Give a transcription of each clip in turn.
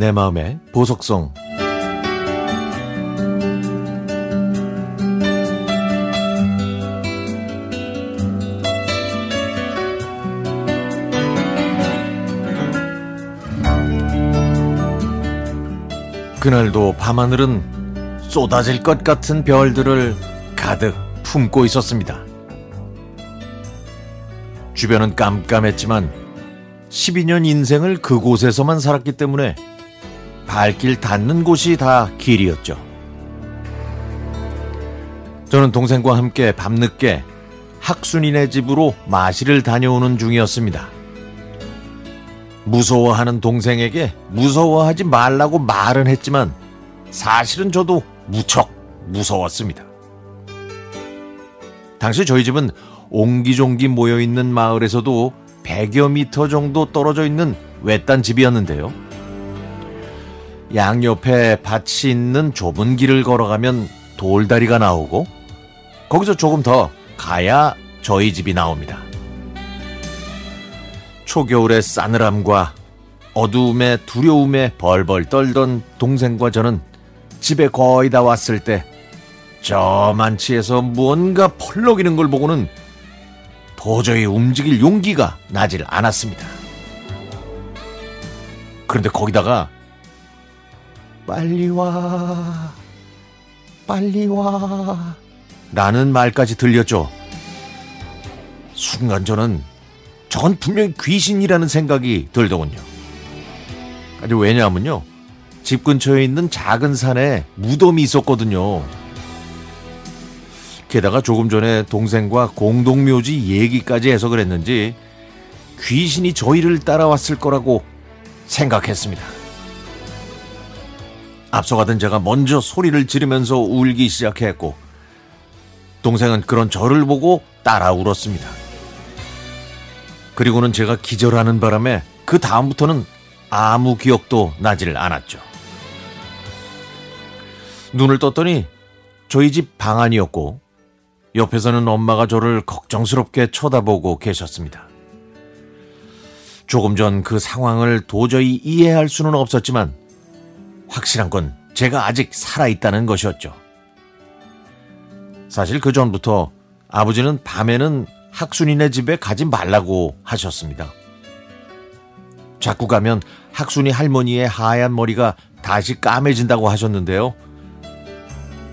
내 마음의 보석성 그날도 밤하늘은 쏟아질 것 같은 별들을 가득 품고 있었습니다. 주변은 깜깜했지만 12년 인생을 그곳에서만 살았기 때문에 발길 닿는 곳이 다 길이었죠. 저는 동생과 함께 밤늦게 학순이네 집으로 마시를 다녀오는 중이었습니다. 무서워하는 동생에게 무서워하지 말라고 말은 했지만 사실은 저도 무척 무서웠습니다. 당시 저희 집은 옹기종기 모여있는 마을에서도 100여 미터 정도 떨어져 있는 외딴 집이었는데요. 양옆에 밭이 있는 좁은 길을 걸어가면 돌다리가 나오고 거기서 조금 더 가야 저희 집이 나옵니다. 초겨울의 싸늘함과 어두움의 두려움에 벌벌 떨던 동생과 저는 집에 거의 다 왔을 때 저 만치에서 무언가 펄럭이는 걸 보고는 도저히 움직일 용기가 나질 않았습니다. 그런데 거기다가 빨리 와, 빨리 와 라는 말까지 들렸죠. 순간 저는 저건 분명히 귀신이라는 생각이 들더군요. 아니 왜냐하면요. 집 근처에 있는 작은 산에 무덤이 있었거든요. 게다가 조금 전에 동생과 공동묘지 얘기까지 해서 그랬는지 귀신이 저희를 따라왔을 거라고 생각했습니다. 앞서가던 제가 먼저 소리를 지르면서 울기 시작했고 동생은 그런 저를 보고 따라 울었습니다. 그리고는 제가 기절하는 바람에 그 다음부터는 아무 기억도 나질 않았죠. 눈을 떴더니 저희 집 방안이었고 옆에서는 엄마가 저를 걱정스럽게 쳐다보고 계셨습니다. 조금 전 그 상황을 도저히 이해할 수는 없었지만 확실한 건 제가 아직 살아있다는 것이었죠. 사실 그 전부터 아버지는 밤에는 학순이네 집에 가지 말라고 하셨습니다. 자꾸 가면 학순이 할머니의 하얀 머리가 다시 까매진다고 하셨는데요.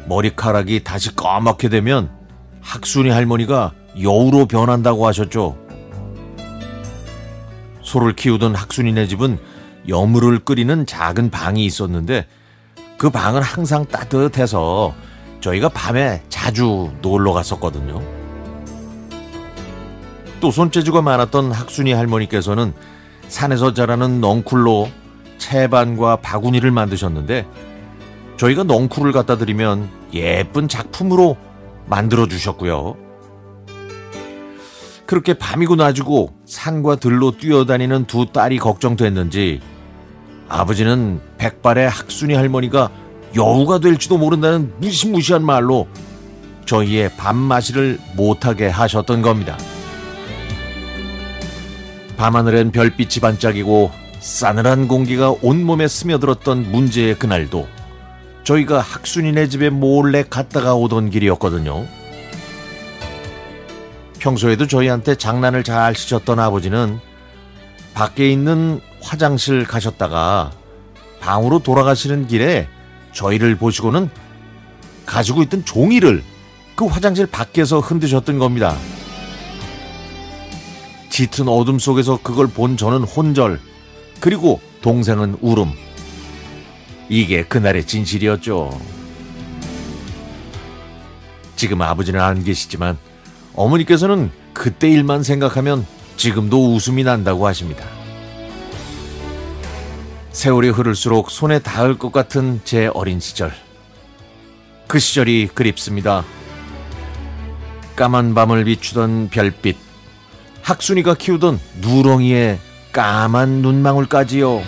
머리카락이 다시 까맣게 되면 학순이 할머니가 여우로 변한다고 하셨죠. 소를 키우던 학순이네 집은 여물을 끓이는 작은 방이 있었는데 그 방은 항상 따뜻해서 저희가 밤에 자주 놀러 갔었거든요. 또 손재주가 많았던 학순이 할머니께서는 산에서 자라는 넝쿨로 채반과 바구니를 만드셨는데 저희가 넝쿨을 갖다 드리면 예쁜 작품으로 만들어 주셨고요. 그렇게 밤이고 낮이고 산과 들로 뛰어다니는 두 딸이 걱정됐는지 아버지는 백발의 학순이 할머니가 여우가 될지도 모른다는 무시무시한 말로 저희의 밤마시를 못하게 하셨던 겁니다. 밤하늘엔 별빛이 반짝이고 싸늘한 공기가 온몸에 스며들었던 문제의 그날도 저희가 학순이네 집에 몰래 갔다가 오던 길이었거든요. 평소에도 저희한테 장난을 잘 치셨던 아버지는 밖에 있는 화장실 가셨다가 방으로 돌아가시는 길에 저희를 보시고는 가지고 있던 종이를 그 화장실 밖에서 흔드셨던 겁니다. 짙은 어둠 속에서 그걸 본 저는 혼절, 그리고 동생은 울음. 이게 그날의 진실이었죠. 지금 아버지는 안 계시지만 어머니께서는 그때 일만 생각하면 지금도 웃음이 난다고 하십니다. 세월이 흐를수록 손에 닿을 것 같은 제 어린 시절. 그 시절이 그립습니다. 까만 밤을 비추던 별빛. 학순이가 키우던 누렁이의 까만 눈망울까지요.